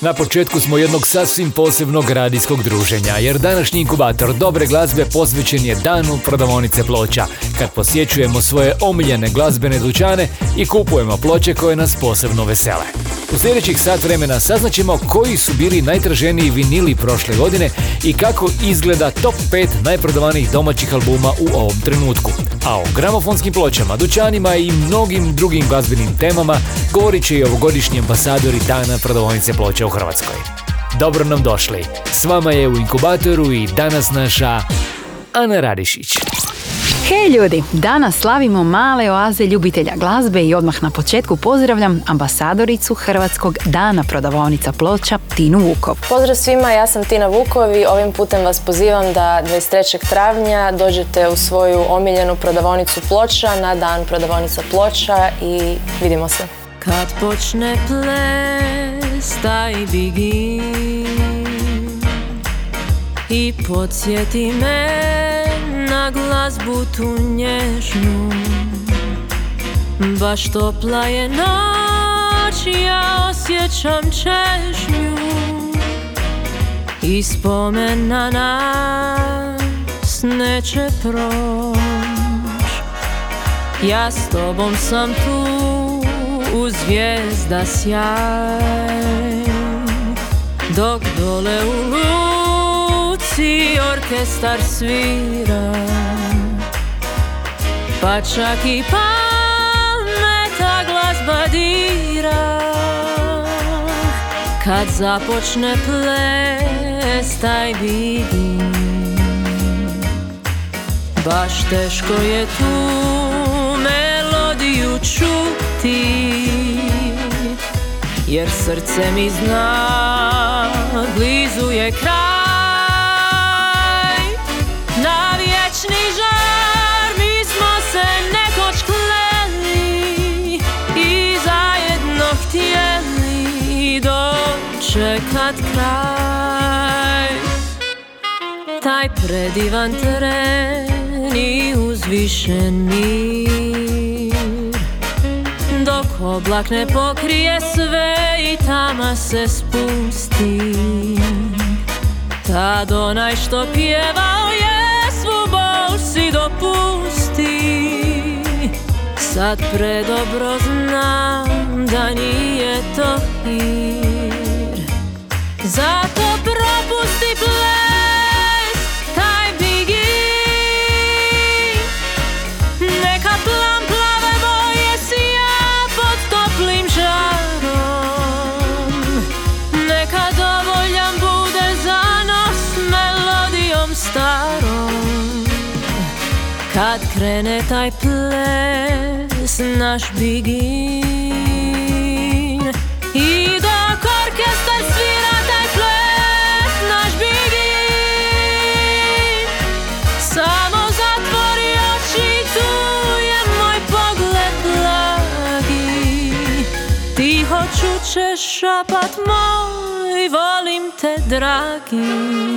Na početku smo jednog sasvim posebnog radijskog druženja, jer današnji inkubator dobre glazbe posvećen je danu prodavonice ploča, kad posjećujemo svoje omiljene glazbene dućane i kupujemo ploče koje nas posebno vesele. U sljedećih sat vremena saznaćemo koji su bili najtraženiji vinili prošle godine i kako izgleda top 5 najprodavanijih domaćih albuma u ovom trenutku. A o gramofonskim pločama, dućanima i mnogim drugim glazbenim temama govorit će i ovogodišnji ambasadori dana prodavonice ploča u Hrvatskoj. Dobro nam došli. S vama je u inkubatoru i danas naša Ana Radišić. Hej ljudi, danas slavimo male oaze ljubitelja glazbe i odmah na početku pozdravljam ambasadoricu Hrvatskog dana prodavovnica ploča Tinu Vukov. Pozdrav svima, ja sam Tina Vukov i ovim putem vas pozivam da 23. travnja dođete u svoju omiljenu prodavonicu ploča na dan prodavonica ploča i vidimo se. Kad počne ples taj digin I podsjeti me na glazbu tu nježnu. Baš topla je noć, ja osjećam čežnju. I spomena nas neće proć. Ja s tobom sam tu u zvijezda sjaj. Dok dole u luci orkestar svira Pa čak i pameta glazba dira. Kad započne ples taj vidim Baš teško je tu melodiju čuti Jer srce mi zna blizu je kraj. Na vječni žar mi smo se nekoć kleli I zajedno htjeli dočekat kraj. Taj predivan teren i uzvišen mir Dok oblak ne pokrije sve i tama se spusti. Tad onaj što pjevao je svu bol si dopusti. Sad predobro znam da nije to hir. Zato propusti ples Kad krene taj ples naš bigin. I dok orkestar svira taj ples naš bigin. Samo zatvori oči tu je moj pogled blagi. Tiho čućeš šapat moj volim te dragi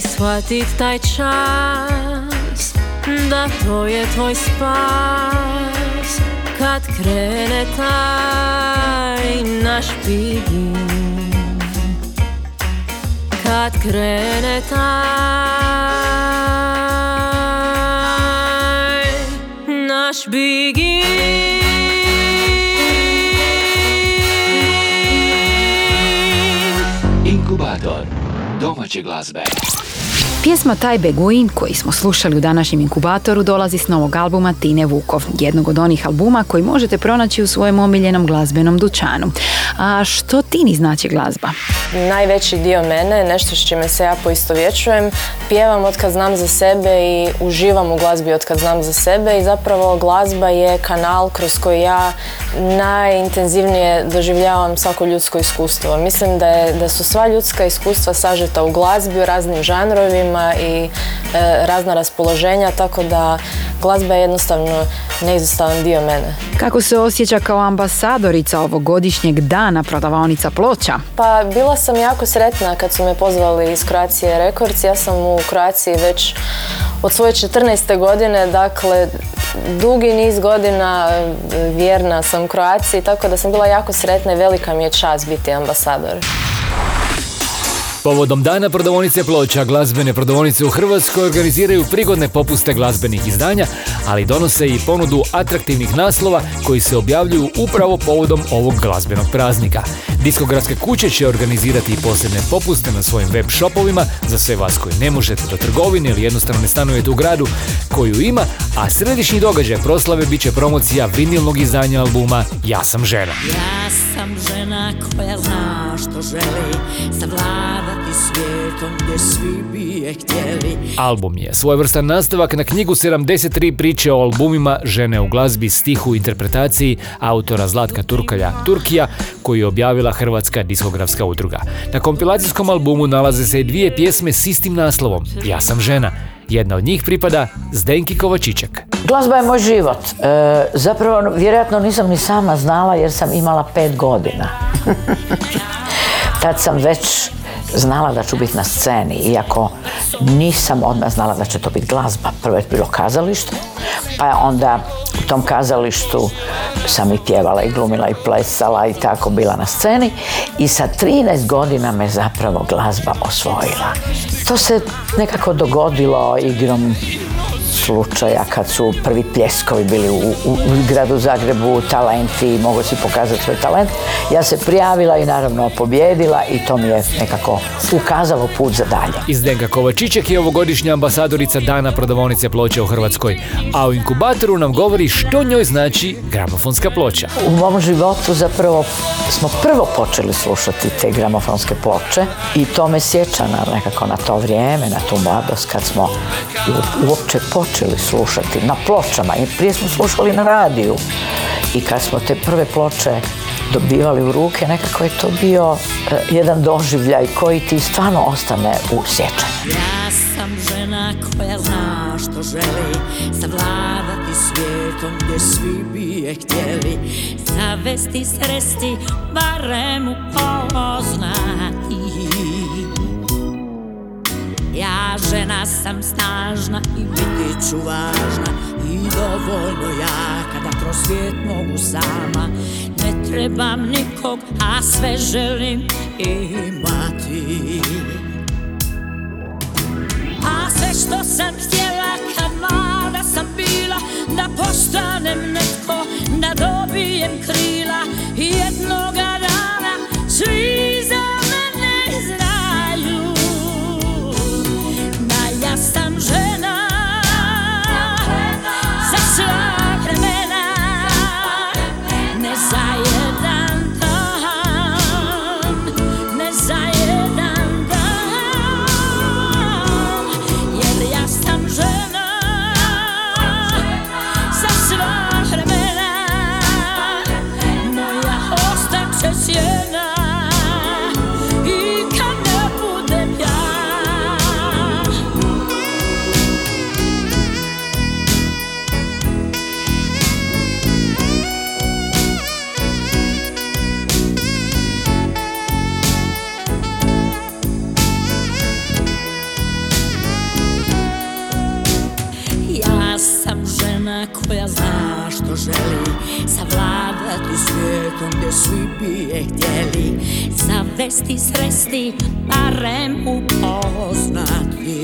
shvatit taj čas da to je tvoj spas. Kad krene taj naš bigin kad krene taj naš bigin Inkubator domaće glazbe. Pjesma Taj beguin koji smo slušali u današnjem inkubatoru dolazi s novog albuma Tine Vukov, jednog od onih albuma koji možete pronaći u svojem omiljenom glazbenom dućanu. A što Tini znači glazba? Najveći dio mene, nešto s čime se ja poistovjećujem, pjevam od kad znam za sebe i uživam u glazbi od kad znam za sebe i zapravo glazba je kanal kroz koji ja najintenzivnije doživljavam svako ljudsko iskustvo. Mislim da, je, da su sva ljudska iskustva sažeta u glazbi, u raznim žanrovima i e, razna raspoloženja, tako da glazba je jednostavno neizostavan dio mene. Kako se osjeća kao ambasadorica ovogodišnjeg dana prodavaonica ploča? Pa bila sam jako sretna kad su me pozvali iz Croacije Records. Ja sam u Croaciji već od svoje 14. godine, dakle dugi niz godina e, vjerna sam Croaciji, tako da sam bila jako sretna i velika mi je čast biti ambasador. Povodom dana prodavonice ploča, glazbene prodavonice u Hrvatskoj organiziraju prigodne popuste glazbenih izdanja, ali donose i ponudu atraktivnih naslova koji se objavljuju upravo povodom ovog glazbenog praznika. Diskografske kuće će organizirati i posebne popuste na svojim web shopovima za sve vas koji ne možete do trgovine ili jednostavno ne stanujete u gradu koju ima, a središnji događaj proslave bit će promocija vinilnog izdanja albuma Ja sam žena. Sam žena koja zna što želi Savladati svijetom gdje svi bi je htjeli Album je svojevrstan nastavak na knjigu 73 priče o albumima žene u glazbi, stihu interpretaciji autora Zlatka Turkalja Turkija koju je objavila Hrvatska diskografska udruga. Na kompilacijskom albumu nalaze se i dvije pjesme s istim naslovom Ja sam žena. Jedna od njih pripada Zdenki Kovačićek. Glazba je moj život. E, zapravo, vjerojatno nisam ni sama znala jer sam imala pet godina. Tad sam već znala da ću biti na sceni, iako nisam odmah znala da će to biti glazba. Prvo je bilo kazalište, pa onda u tom kazalištu sam i pjevala i glumila i plesala i tako bila na sceni i sa 13 godina me zapravo glazba osvojila. To se nekako dogodilo igrom slučaja kad su prvi pljeskovi bili u, u, u gradu Zagrebu, talenti, mogu si pokazati svoj talent. Ja se prijavila i naravno pobjedila i to mi je nekako ukazalo put za dalje. Izdenka Kovačićek je ovogodišnja ambasadorica dana prodavonice ploča u Hrvatskoj, a u inkubatoru nam govori što njoj znači gramofonska ploča. U mom životu zapravo smo prvo počeli slušati te gramofonske ploče i to me sjeća na nekako na to vrijeme, na tu mladost kad smo uopće počeli slušati na pločama. I prije smo slušali na radiju. I kad smo te prve ploče dobivali u ruke, nekako je to bio e, jedan doživljaj koji ti stvarno ostane u sjećanju. Ja sam žena koja zna što želi Savladati svijetom gdje svi bi je htjeli. Zavesti, sresti, barem upoznati Ja žena sam snažna i biti ću važna I dovoljno jaka da kroz svijet mogu sama. Ne trebam nikog, a sve želim imati. A sve što sam htjela kad mlada sam bila Da postanem netko, da dobijem krila I svijetom gdje svi bi je htjeli Zavesti, sresti, barem upoznati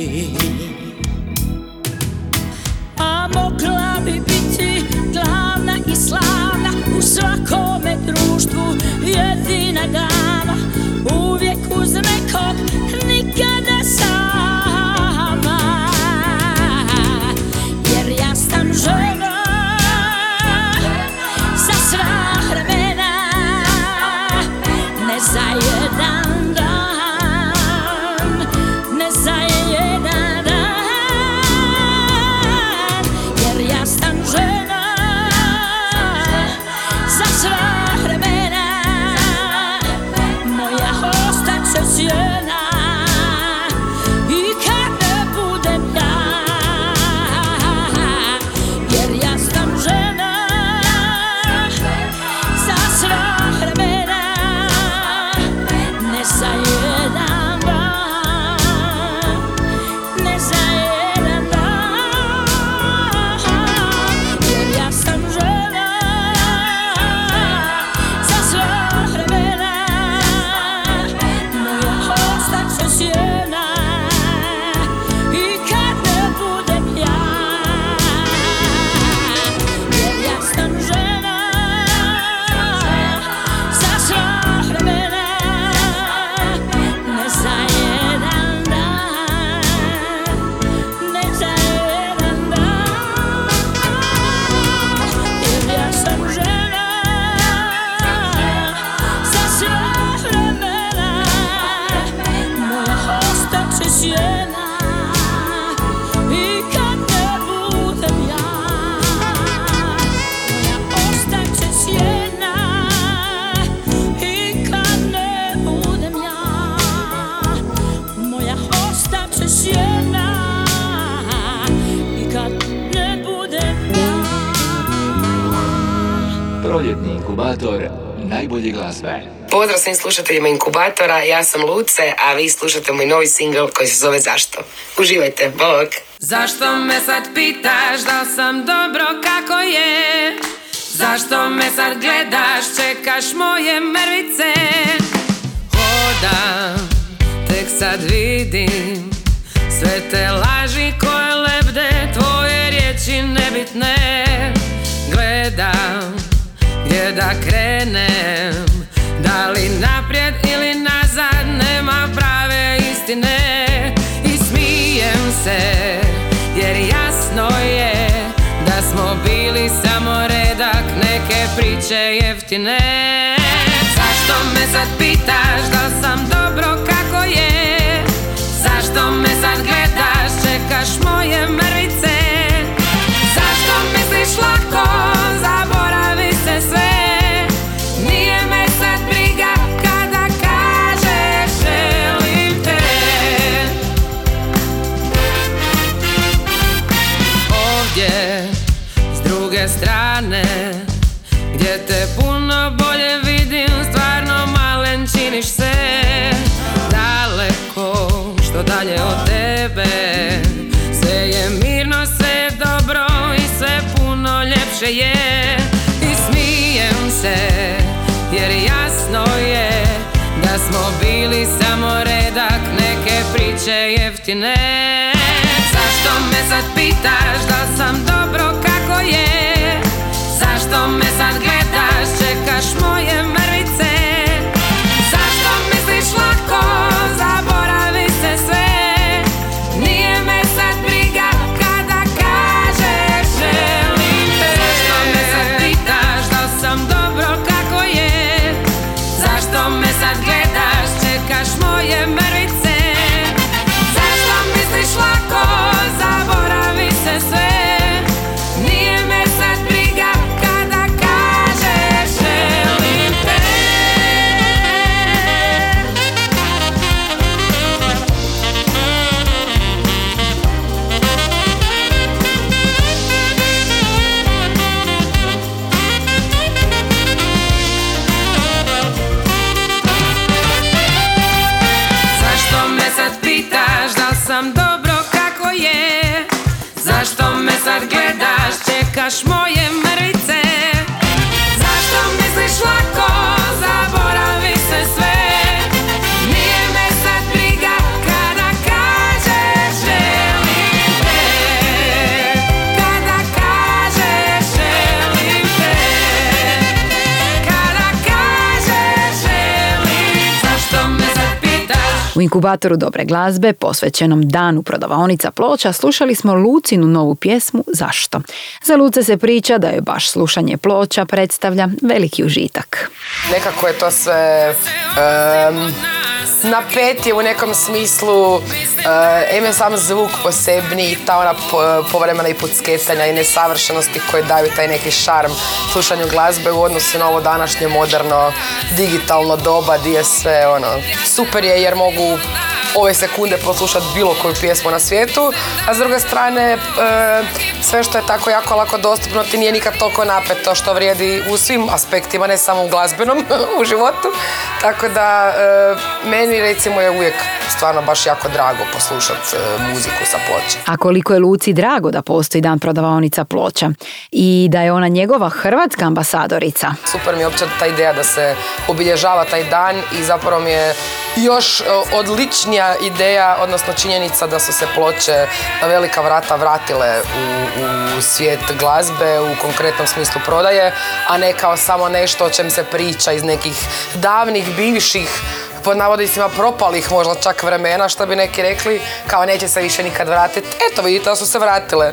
slušateljima Inkubatora, ja sam Luce, a vi slušate moj novi singl koji se zove Zašto. Uživajte, bok! Zašto me sad pitaš da sam dobro kako je? Zašto me sad gledaš, čekaš moje mrvice? Hodam, tek sad vidim Sve te laži koje lebde, tvoje riječi nebitne Gledam, gdje da krenem istine I smijem se, jer jasno je Da smo bili samo redak neke priče jeftine. Zašto me sad pitaš da sam dobro kako je? Zašto me sad gledaš, čekaš moje druge strane Gdje te puno bolje vidim Stvarno malen činiš se. Daleko, što dalje od tebe Sve je mirno, sve je dobro I sve puno ljepše je. I smijem se Jer jasno je Da smo bili samo redak Neke priče jeftine. Zašto me sad pitaš da sam dobro kako je. Zašto me sad gledaš, čekaš moje inkubatoru dobre glazbe, posvećenom danu prodavaonica ploča, slušali smo Lucinu novu pjesmu Zašto? Za Luce se priča da je baš slušanje ploča predstavlja veliki užitak. Nekako je to sve um, napetje u nekom smislu, em je sam zvuk posebni i ta ona po- povremena i pucketanja i nesavršenosti koje daju taj neki šarm slušanju glazbe u odnosu na ovo današnje moderno digitalno doba gdje je sve ono super je jer mogu ove sekunde poslušati bilo koju pjesmu na svijetu, a s druge strane e, sve što je tako jako lako dostupno ti nije nikad toliko napeto što vrijedi u svim aspektima, ne samo u glazbenom u životu. Tako da meni recimo je uvijek stvarno baš jako drago poslušati muziku sa ploče. A koliko je Luci drago da postoji dan prodavaonica ploča i da je ona njegova hrvatska ambasadorica. Super mi je uopće ta ideja da se obilježava taj dan i zapravo mi je još e, odličnija ideja, odnosno činjenica da su se ploče na velika vrata vratile u, u svijet glazbe, u konkretnom smislu prodaje, a ne kao samo nešto o čem se priča iz nekih davnih, bivših pod navodnicima propalih možda čak vremena, što bi neki rekli, kao neće se više nikad vratiti. Eto vidite da su se vratile.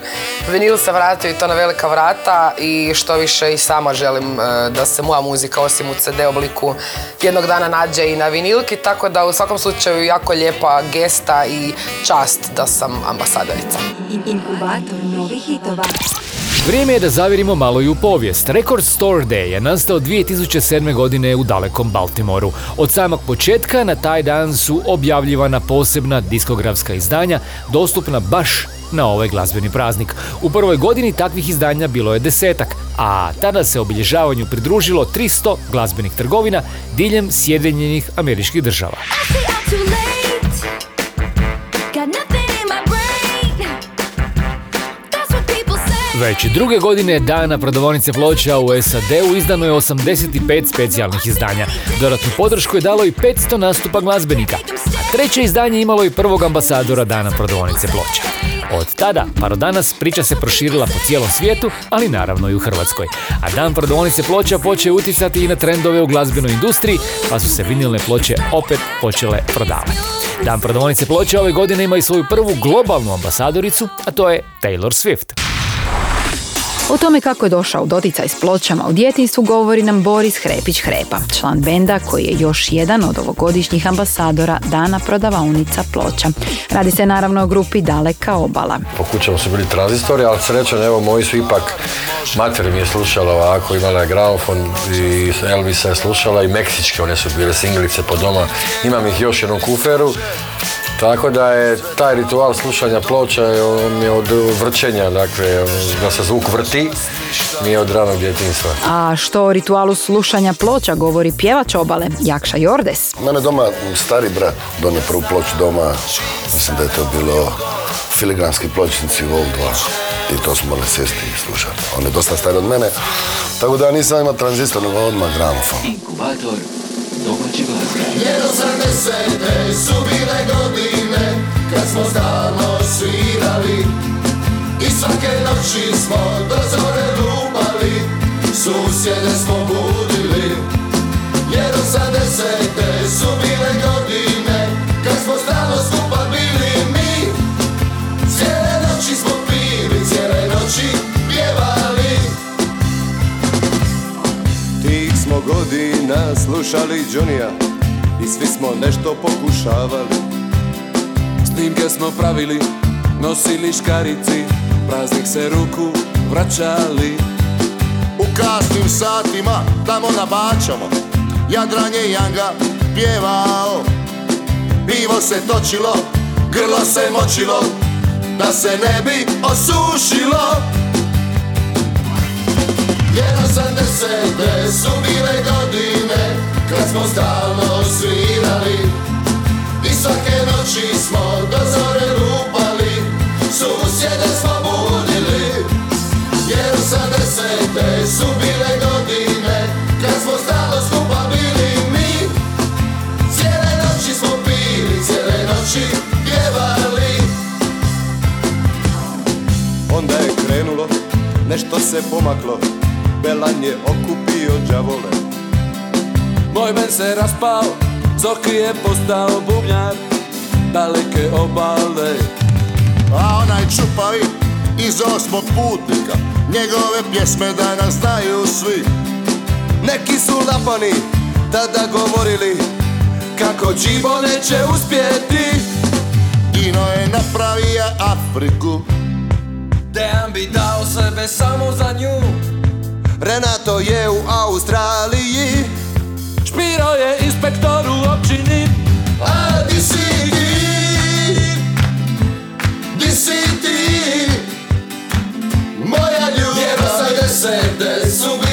Vinil se vratio i to na velika vrata i što više i sama želim e, da se moja muzika osim u CD obliku jednog dana nađe i na vinilki, tako da u svakom slučaju jako lijepa gesta i čast da sam ambasadorica. Inkubator novih hitova. Vrijeme je da zavirimo malo i u povijest. Record Store Day je nastao 2007. godine u dalekom Baltimoru. Od samog početka na taj dan su objavljivana posebna diskografska izdanja dostupna baš na ovaj glazbeni praznik. U prvoj godini takvih izdanja bilo je desetak, a tada se obilježavanju pridružilo 300 glazbenih trgovina diljem Sjedinjenih američkih država. Već druge godine dana prodavonice ploča u SAD-u izdano je 85 specijalnih izdanja. Dodatnu podršku je dalo i 500 nastupa glazbenika, a treće izdanje imalo i prvog ambasadora dana prodavonice ploča. Od tada, pa do danas, priča se proširila po cijelom svijetu, ali naravno i u Hrvatskoj. A dan prodavonice ploča počeo utjecati i na trendove u glazbenoj industriji, pa su se vinilne ploče opet počele prodavati. Dan prodavonice ploča ove godine ima i svoju prvu globalnu ambasadoricu, a to je Taylor Swift. O tome kako je došao doticaj s pločama u djetinstvu govori nam Boris Hrepić-Hrepa, član benda koji je još jedan od ovogodišnjih ambasadora Dana prodavaonica ploča. Radi se naravno o grupi Daleka obala. Po kućama su bili tranzistori, ali srećan, evo moji su ipak, mater mi je slušala ovako, imala je gramofon i Elvisa je slušala i meksičke, one su bile singlice po doma. Imam ih još jednom kuferu tako da je taj ritual slušanja ploča on je od vrčenja, dakle da se zvuk vrti, mi je od ranog djetinstva. A što o ritualu slušanja ploča govori pjevač obale Jakša Jordes? Mene doma stari brat donio prvu ploču doma, mislim da je to bilo filigranski pločnici Vol 2 i to smo morali sjesti i slušati. On je dosta stari od mene, tako da nisam imao tranzistor, nego odmah gramofon. Inkubator domaće glazbe. Jer 80. su bile godine kad smo stalno svirali i svake noći smo do zore lupali, susjede smo budili. Jer 80. su bile godine godina slušali Johnny'a I svi smo nešto pokušavali. Snimke smo pravili, nosili škarici Praznik se ruku vraćali. U kasnim satima, tamo na bačama Jadranje Janga pjevao. Pivo se točilo, grlo se močilo Da se ne bi osušilo osamdesete su bile godine Kad smo stalno svirali. I svake noći smo do zore lupali Susjede smo budili. Jer osamdesete su bile godine Kad smo stalno skupa bili mi. Cijele noći smo pili, cijele noći pjevali. Onda je krenulo, nešto se pomaklo Belan je okupio džavole Moj men se raspao, Zoki je postao bubnjar Daleke obale. A onaj čupavi iz osmog putnika Njegove pjesme danas znaju svi. Neki su lapani tada govorili Kako Džibo neće uspjeti. Dino je napravio Afriku. Dejan bi dao sebe samo za nju Renato je u Australiji Špiro je inspektor u općini A di si ti? Di si ti? Moja ljubav Jer osamdesete su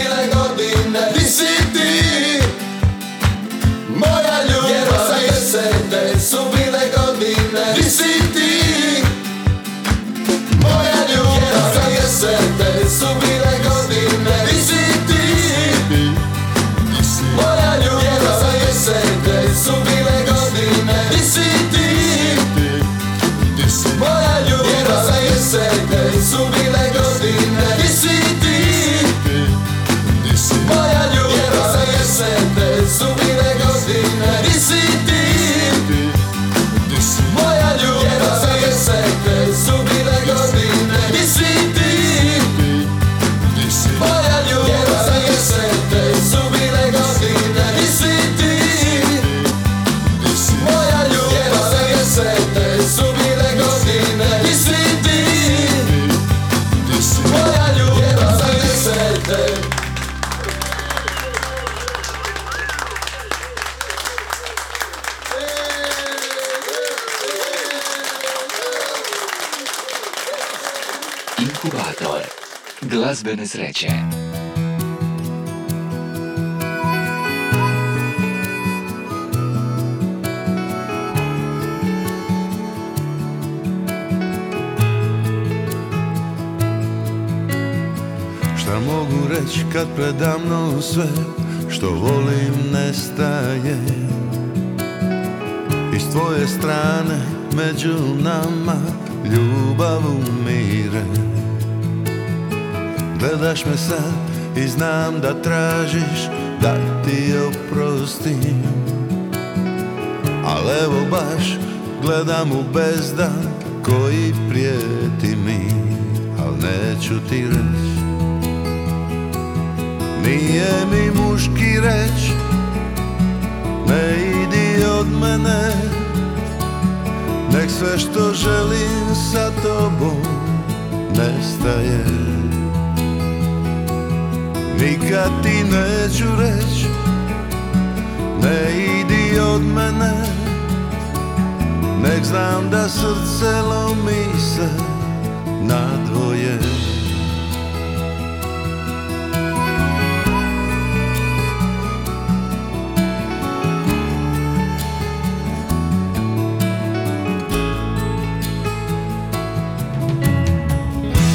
glazbene sreće. Šta mogu reći kad predamno sve što volim nestaje I s tvoje strane među nama ljubav umire Gledaš me sad i znam da tražiš da ti oprostim. Al evo baš gledam u bezdan koji prijeti mi Al neću ti reći Nije mi muški reć Ne idi od mene Nek sve što želim sa tobom Nestaje Nikad ti neću reć Ne idi od mene. Nek znam da srce lomi se na dvoje.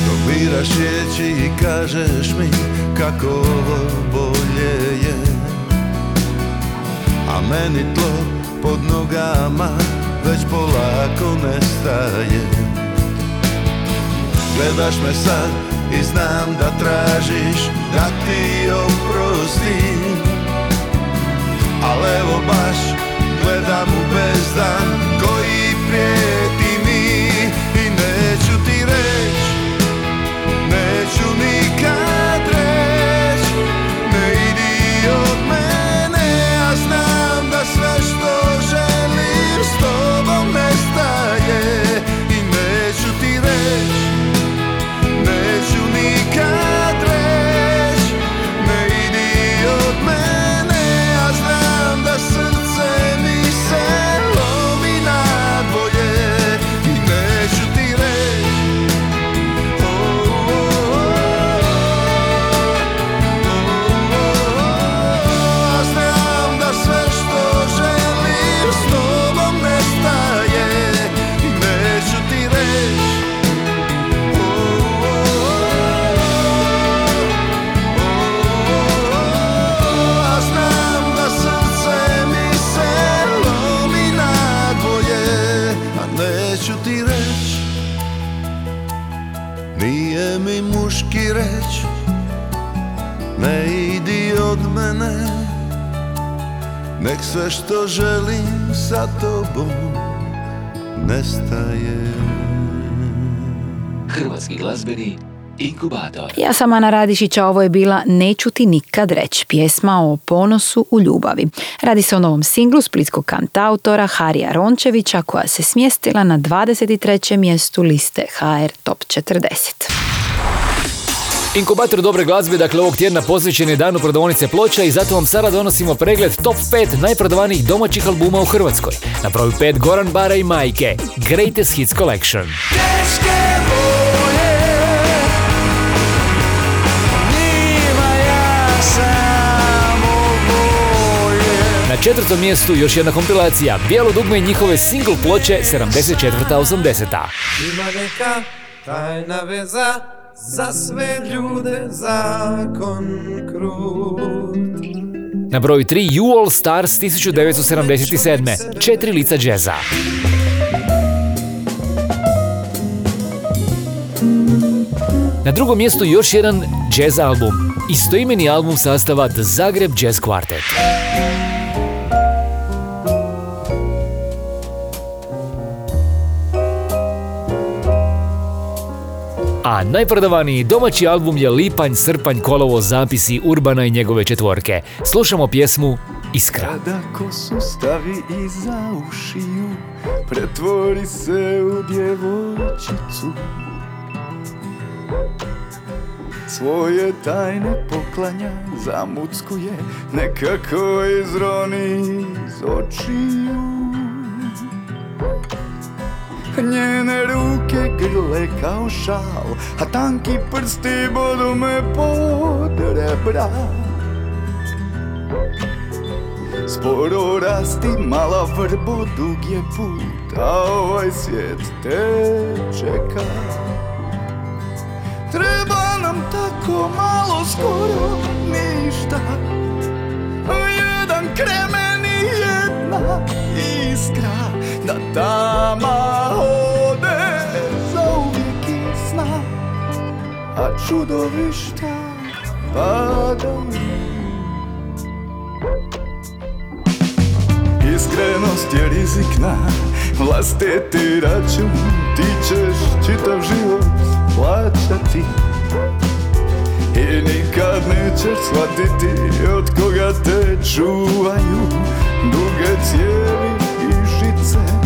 Probiraš riječi i kažeš mi kako ovo bolje je. A meni tlo pod nogama već polako nestaje. Gledaš me sad i znam da tražiš da ti oprostim. Al evo baš gledam u bezdan koji prijeti inkubator. Ja sam Ana Radišić, a ovo je bila Neću ti nikad reć, pjesma o ponosu u ljubavi. Radi se o novom singlu splitskog kantautora Harija Rončevića koja se smjestila na 23. mjestu liste HR Top 40. Inkubator dobre glazbe, dakle ovog tjedna posvećen je danu prodavonice ploča i zato vam sada donosimo pregled top 5 najprodovanijih domaćih albuma u Hrvatskoj. Na broju 5 Goran Bara i Majke, Greatest Hits Collection. Na četvrtom mjestu još jedna kompilacija, Bijelo dugme i njihove single ploče 74-80. Ima neka tajna veza za sve ljude zakon krut Na broju 3 You All Stars 1977. Četiri lica džeza. Na drugom mjestu još jedan jazz album. Istoimeni album sastava The Zagreb Jazz Quartet. A najprodavaniji domaći album je Lipanj, Srpanj, Kolovo, zapisi Urbana i njegove četvorke. Slušamo pjesmu Iskra. Kada kosu stavi iza ušiju Pretvori se u djevojčicu Svoje tajne poklanja zamuckuje Nekako izroni iz očiju Njene ruke grle kao šal A tanki prsti bodu me pod rebra Sporo rasti mala vrbo, dug je put A ovaj svijet te čeka. Treba nam tako malo skoro ništa. Jedan kremen i jedna iskra Da tama ode zauvijek i sna A čudovišta padaju. Iskrenost je rizikna Vlastiti račun Ti ćeš čitav život plaćati. I nikad nećeš shvatiti Od koga te čuvaju Duge cijevi i žice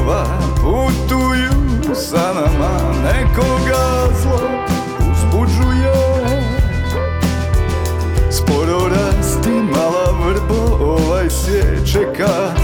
krugova Putuju sa nama Nekoga zlo uzbuđuje. Sporo rasti mala vrbo Ovaj svijet čeka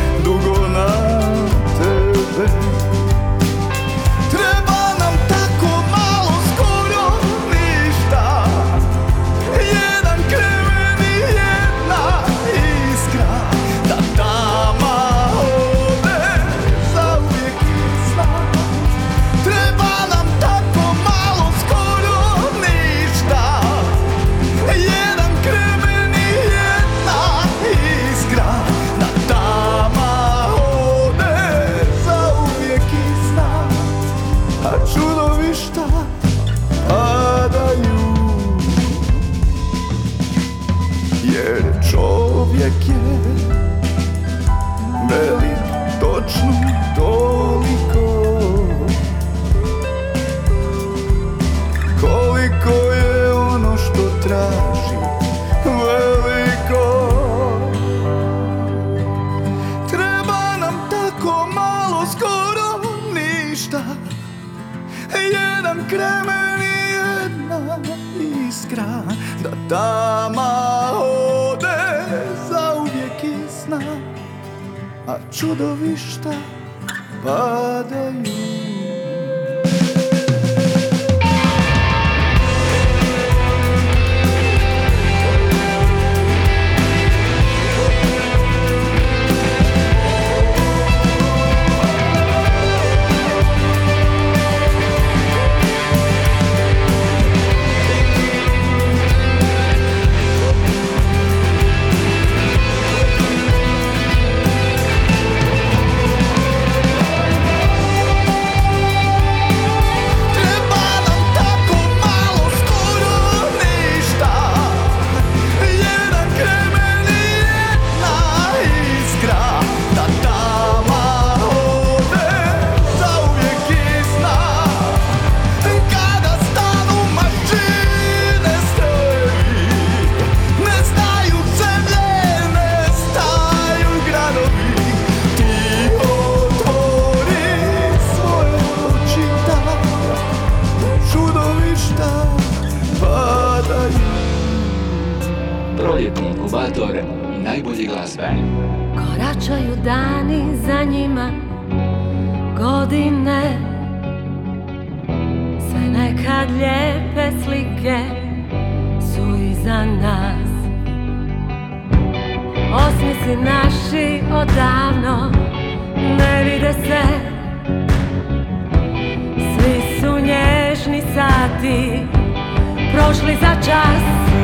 iskra Da tama ode zauvijek i sna A čudovišta padaju Koračaju dani za njima Godine. Sve nekad lijepe slike Su iza nas. Osmisi naši odavno Ne vide se. Svi su nježni sati Prošli za čas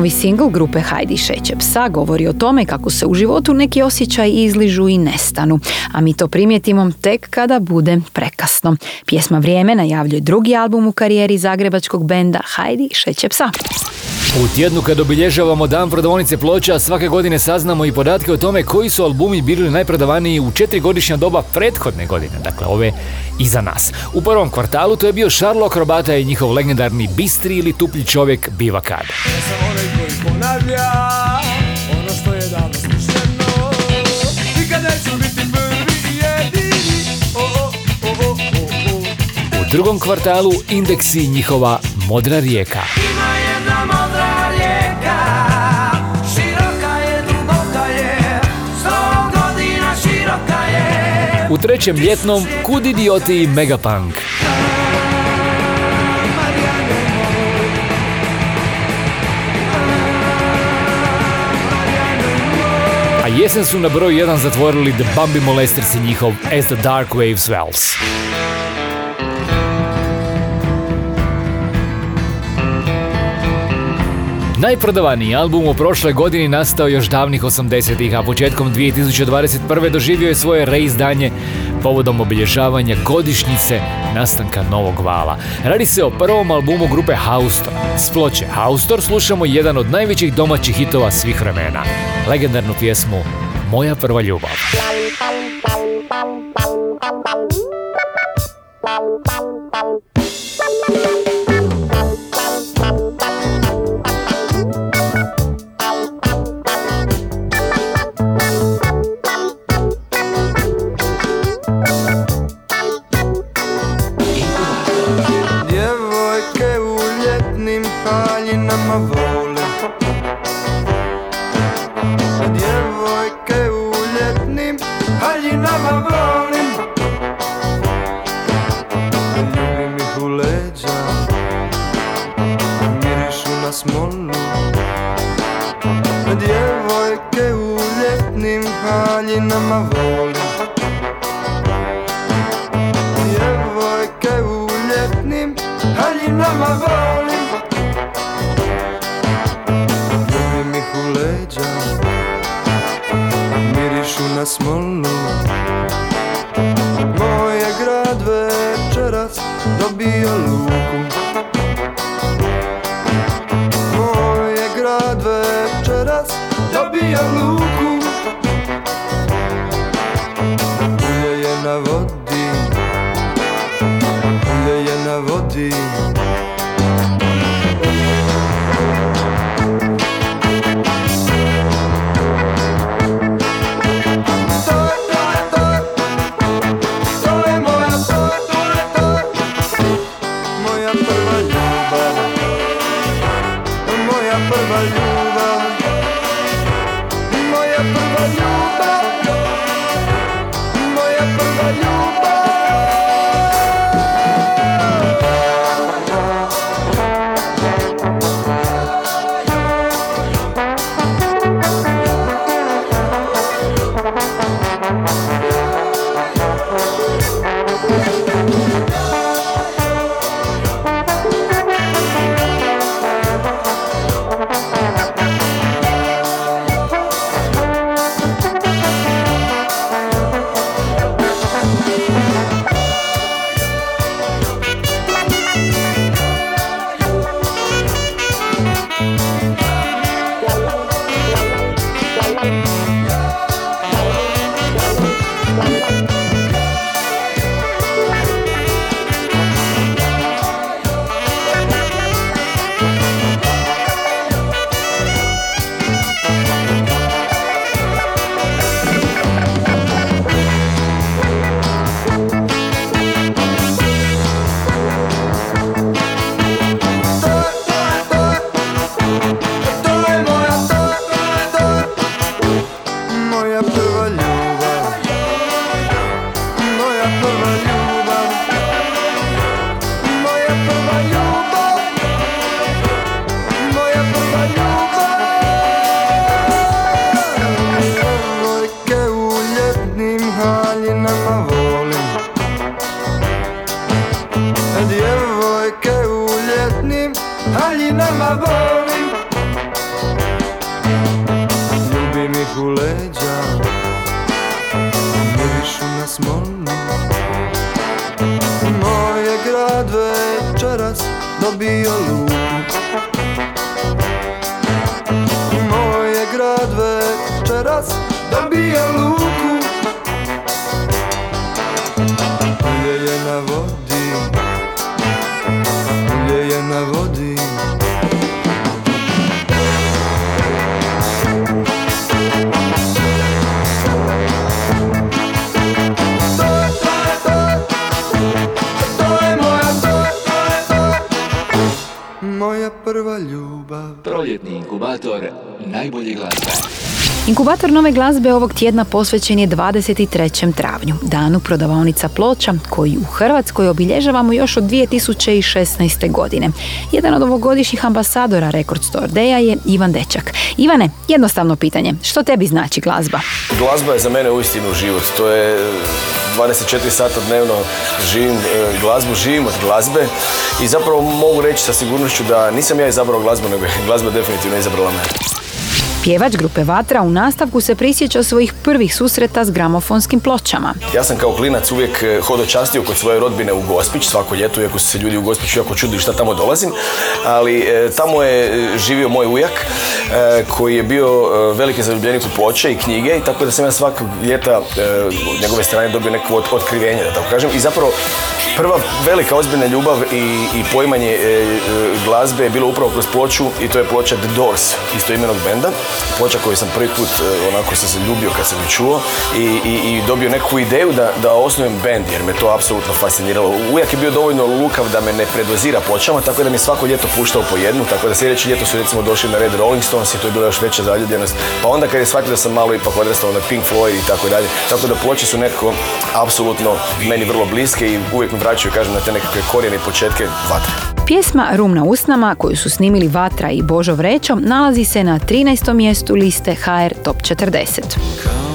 Novi singl grupe Hajdi šeće psa govori o tome kako se u životu neki osjećaj izližu i nestanu, a mi to primijetimo tek kada bude prekasno. Pjesma Vrijeme najavljuje drugi album u karijeri zagrebačkog benda Hajdi šeće psa. U tjednu kad obilježavamo dan prodavonice ploča, svake godine saznamo i podatke o tome koji su albumi bili najprodavaniji u četiri godišnja doba prethodne godine, dakle ove iza nas. U prvom kvartalu to je bio Šarlo Akrobata i njihov legendarni bistri ili tuplji čovjek Biva Kad. ponavlja ono što je davno smišljeno Nikad neću biti prvi i jedini o, o, o, o, o, o. U drugom kvartalu indeksi njihova Modra rijeka. U trećem ljetnom Kud idioti i Megapunk. A jesen su na broj 1 zatvorili The Bambi Molesters i njihov As the Dark Wave Swells. Najprodavaniji album u prošloj godini nastao još davnih 80-ih, a početkom 2021. doživio je svoje reizdanje povodom obilježavanja godišnjice nastanka novog vala. Radi se o prvom albumu grupe Haustor. S ploče Haustor slušamo jedan od najvećih domaćih hitova svih vremena. Legendarnu pjesmu Moja prva ljubav. Glazbe ovog tjedna posvećen je 23. travnju, danu prodavaonica ploča, koji u Hrvatskoj obilježavamo još od 2016. godine. Jedan od ovogodišnjih ambasadora Record Store Day-a je Ivan Dečak. Ivane, jednostavno pitanje, što tebi znači glazba? Glazba je za mene uistinu život. To je 24 sata dnevno živim e, glazbu, živim od glazbe i zapravo mogu reći sa sigurnošću da nisam ja izabrao glazbu, nego je glazba definitivno izabrala mene. Pjevač grupe Vatra u nastavku se prisjeća svojih prvih susreta s gramofonskim pločama. Ja sam kao klinac uvijek e, hodočastio kod svoje rodbine u Gospić, svako ljeto, iako su se ljudi u Gospiću jako čudili šta tamo dolazim, ali e, tamo je e, živio moj ujak koji je bio veliki zaljubljenik u ploče i knjige i tako da sam ja svakog ljeta od njegove strane dobio neko otkrivenje, da tako kažem. I zapravo prva velika ozbiljna ljubav i, i poimanje glazbe je bilo upravo kroz ploču i to je ploča The Doors, isto imenog benda. Ploča koju sam prvi put e, onako sam se ljubio kad sam ju čuo i, i, i dobio neku ideju da, da osnujem bend jer me to apsolutno fasciniralo. Ujak je bio dovoljno lukav da me ne predozira pločama, tako da mi svako ljeto puštao po jednu, tako da sljedeće ljeto su recimo došli na red Rolling Stones i to je bila još veća zaljubljenost. Pa onda kad je shvatio da sam malo ipak odrastao na Pink Floyd i tako dalje, tako da ploče su nekako apsolutno meni vrlo bliske i uvijek mi vraćaju, kažem, na te nekakve korijene i početke vatre. Pjesma Rum na usnama, koju su snimili Vatra i Božo Vrećo, nalazi se na 13. mjestu liste HR Top 40.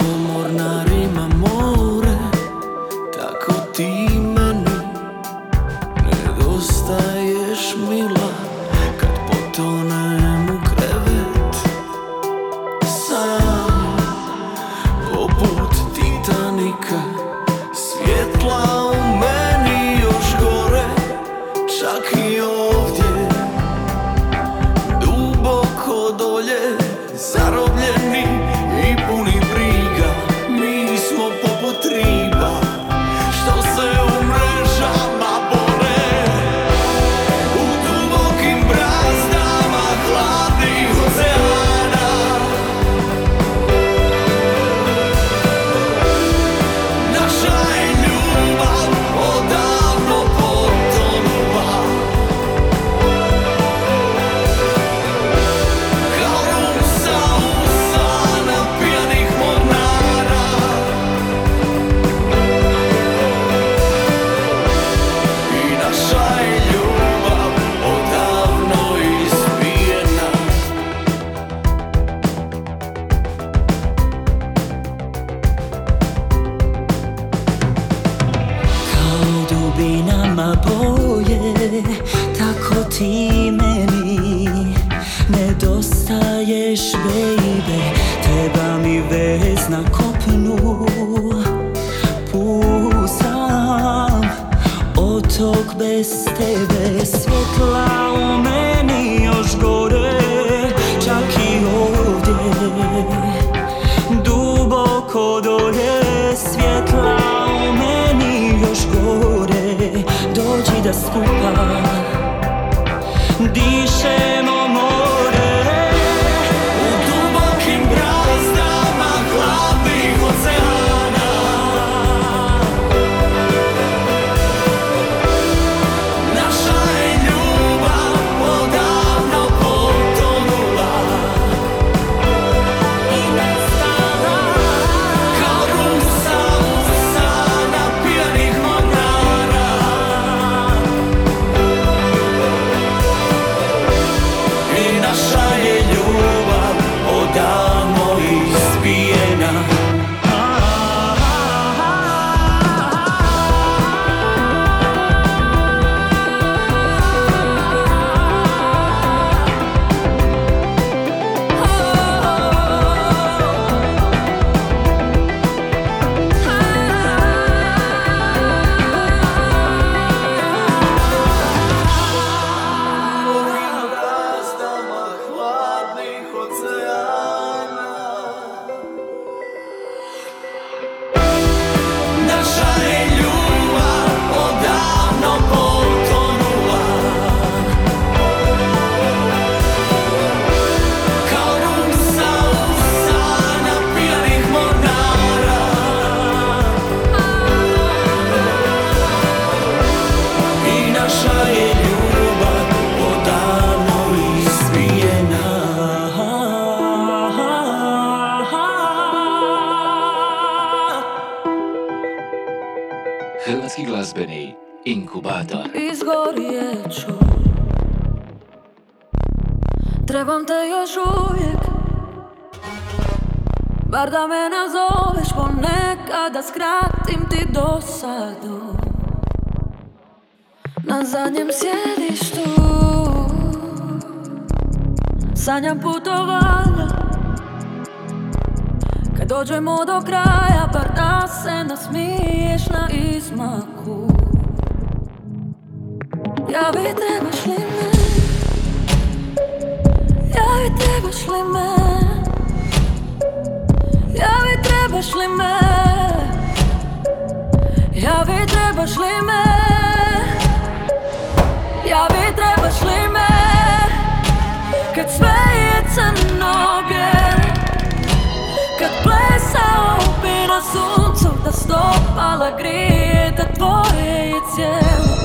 grije Da tvoje je cijelo.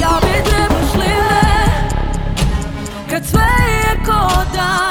Ja bi trebaš li me Kad sve je ko da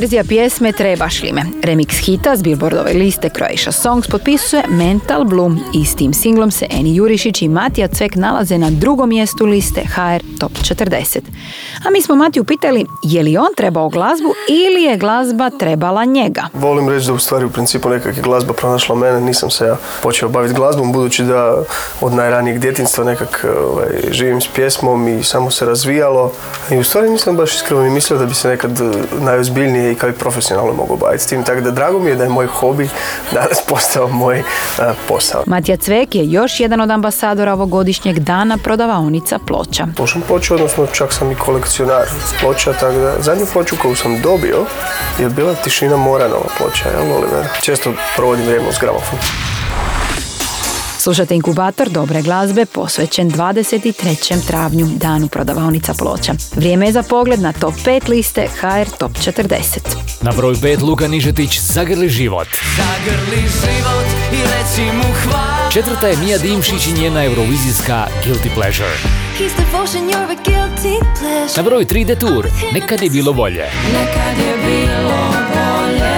verzija pjesme Trebaš li me. Remix hita s Billboardove liste Croatia Songs potpisuje Mental Bloom i s tim singlom se Eni Jurišić i Matija Cvek nalaze na drugom mjestu liste HR Top 40. A mi smo Matiju pitali je li on trebao glazbu ili je glazba trebala njega. Volim reći da u stvari u principu nekak je glazba pronašla mene, nisam se ja počeo baviti glazbom budući da od najranijeg djetinstva nekak ovaj, živim s pjesmom i samo se razvijalo i u stvari nisam baš iskreno ni mislio da bi se nekad eh, najozbiljnije i kao i profesionalno mogao baviti s tim, tako da drago mi je da je moj hobi danas postao moj eh, posao. Matija Cvek je još jedan od ambasadora ovogodišnjeg dana prodavaonica ploča. Slušam ploču, odnosno čak sam i kolekcionar ploča, tako da zadnju ploču koju sam dobio je bila Tišina Moranova ploča, jel Oliver? Često provodim vrijeme uz gramofon. Slušate inkubator dobre glazbe posvećen 23. travnju danu prodavaonica ploča. Vrijeme je za pogled na top 5 liste HR Top 40. Na broj 5 Luka Nižetić Zagrli život. Zagrli život i reci mu hvala Četvrta je Mija Dimšić i njena eurovizijska Guilty Pleasure. Na broj 3 Detour, Nekad je bilo bolje. Nekad je bilo bolje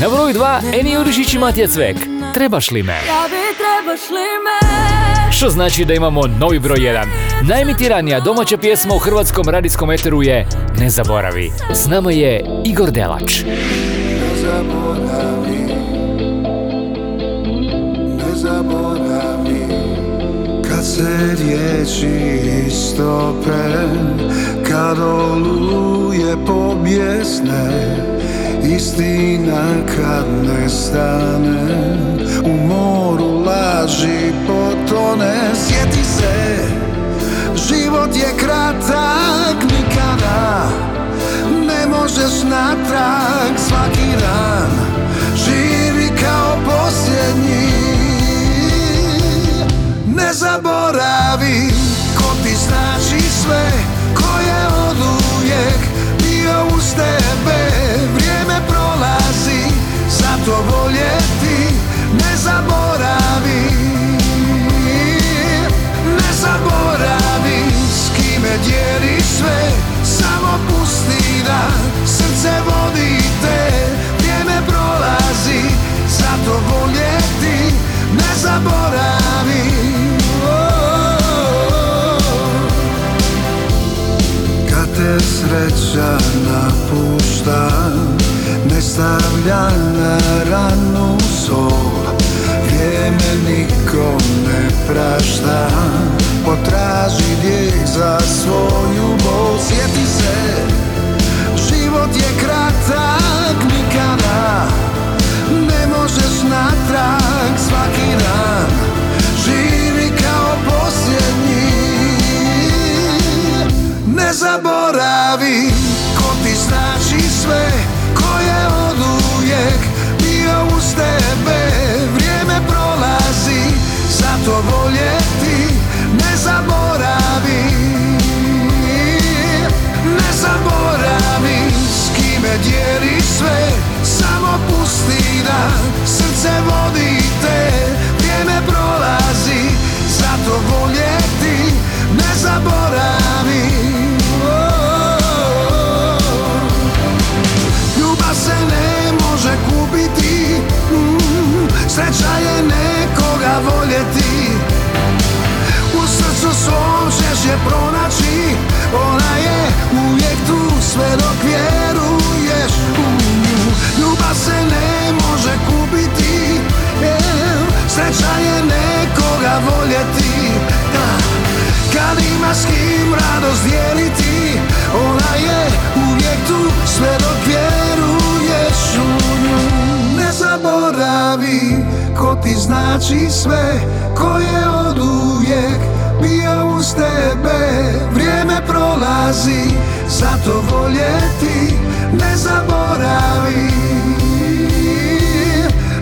Na broj 2 Eni Jurišić i Matija Cvek, Trebaš li me? Ja bi trebaš li me Što znači da imamo novi broj 1. Najemitiranija domaća pjesma u hrvatskom radijskom eteru je Ne zaboravi. S nama je Igor Delač. Se riječi istope Kad oluje pobjesne Istina kad ne stane U moru laži potone. Sjeti se Život je kratak nikada Ne možeš natrag. Svaki dan Živi kao posljednji Ne zaboravi ko ti znači sve Ko je od uvijek bio uz tebe. Vrijeme prolazi, zato voljeti Ne zaboravi. Ne zaboravi s kime dijeli sve znači sve Ko je od uvijek bio uz tebe Vrijeme prolazi, zato voljeti Ne zaboravi.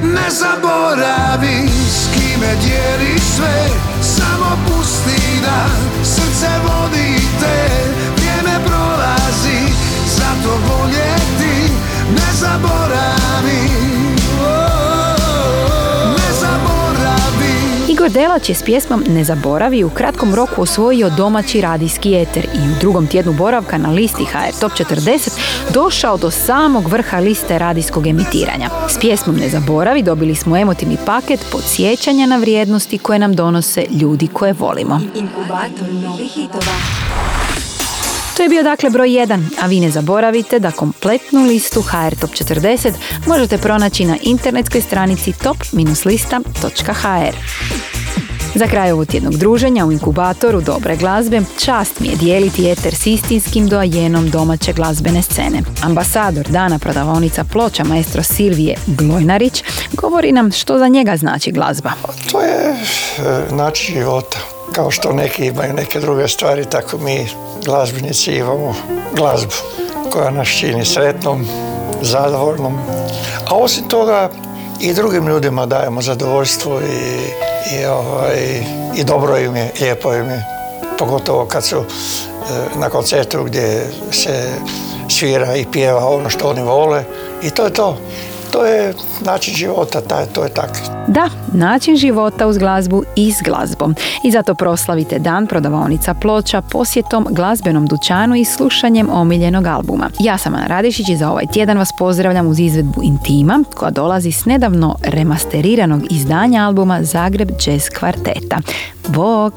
Ne zaboravi s kime dijeli sve Samo pusti da srce vodi te. Vrijeme prolazi, zato voljeti Ne zaboravi Delač je s pjesmom Ne zaboravi u kratkom roku osvojio domaći radijski eter i u drugom tjednu boravka na listi HR Top 40 došao do samog vrha liste radijskog emitiranja. S pjesmom Ne zaboravi dobili smo emotivni paket podsjećanja na vrijednosti koje nam donose ljudi koje volimo. To je bio dakle broj 1, a vi ne zaboravite da kompletnu listu HR Top 40 možete pronaći na internetskoj stranici top-lista.hr. Za kraj ovog tjednog druženja u inkubatoru dobre glazbe, čast mi je dijeliti eter s istinskim doajenom domaće glazbene scene. Ambasador dana prodavaonica ploča maestro Silvije Glojnarić govori nam što za njega znači glazba. To je e, način života. Kao što neki imaju neke druge stvari, tako mi glazbenici imamo glazbu koja nas čini sretnom, zadovoljnom. A osim toga i drugim ljudima dajemo zadovoljstvo i, i, ovaj, i dobro im je, lijepo im je. Pogotovo kad su e, na koncertu gdje se svira i pjeva ono što oni vole i to je to. To je način života, taj, to je tako. Da, način života uz glazbu i s glazbom. I zato proslavite dan prodavaonica ploča posjetom glazbenom dućanu i slušanjem omiljenog albuma. Ja sam Ana Radišić i za ovaj tjedan vas pozdravljam uz izvedbu Intima koja dolazi s nedavno remasteriranog izdanja albuma Zagreb Jazz Kvarteta. Bog!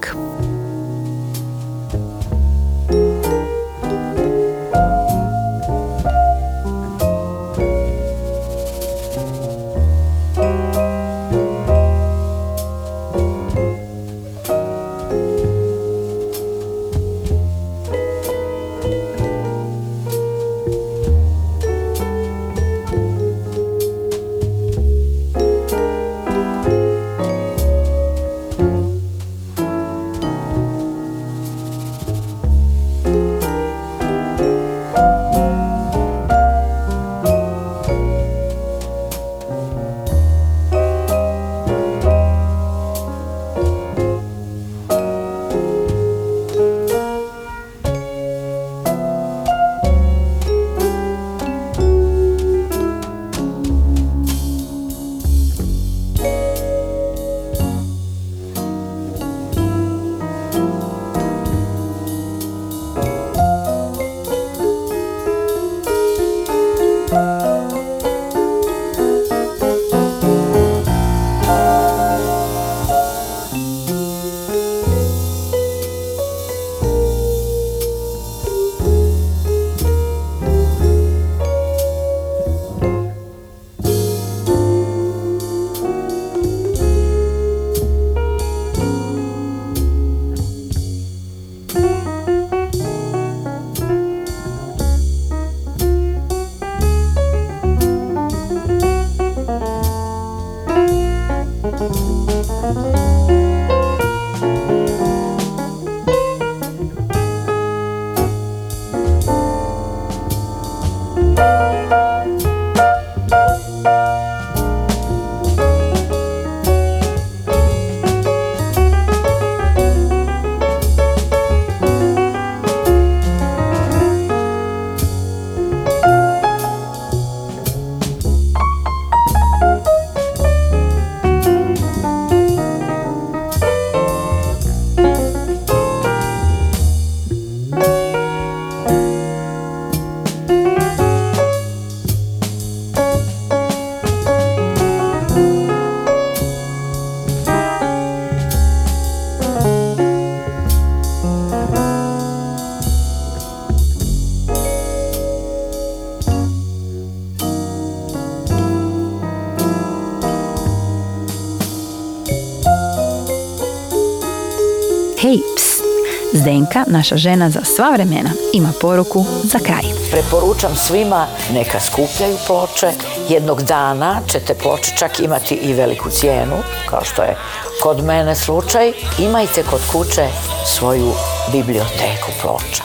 Zdenka, naša žena za sva vremena, ima poruku za kraj. Preporučam svima neka skupljaju ploče. Jednog dana će te ploče čak imati i veliku cijenu, kao što je kod mene slučaj. Imajte kod kuće svoju biblioteku ploča.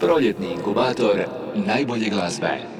Proljetni inkubator najbolje glazbe.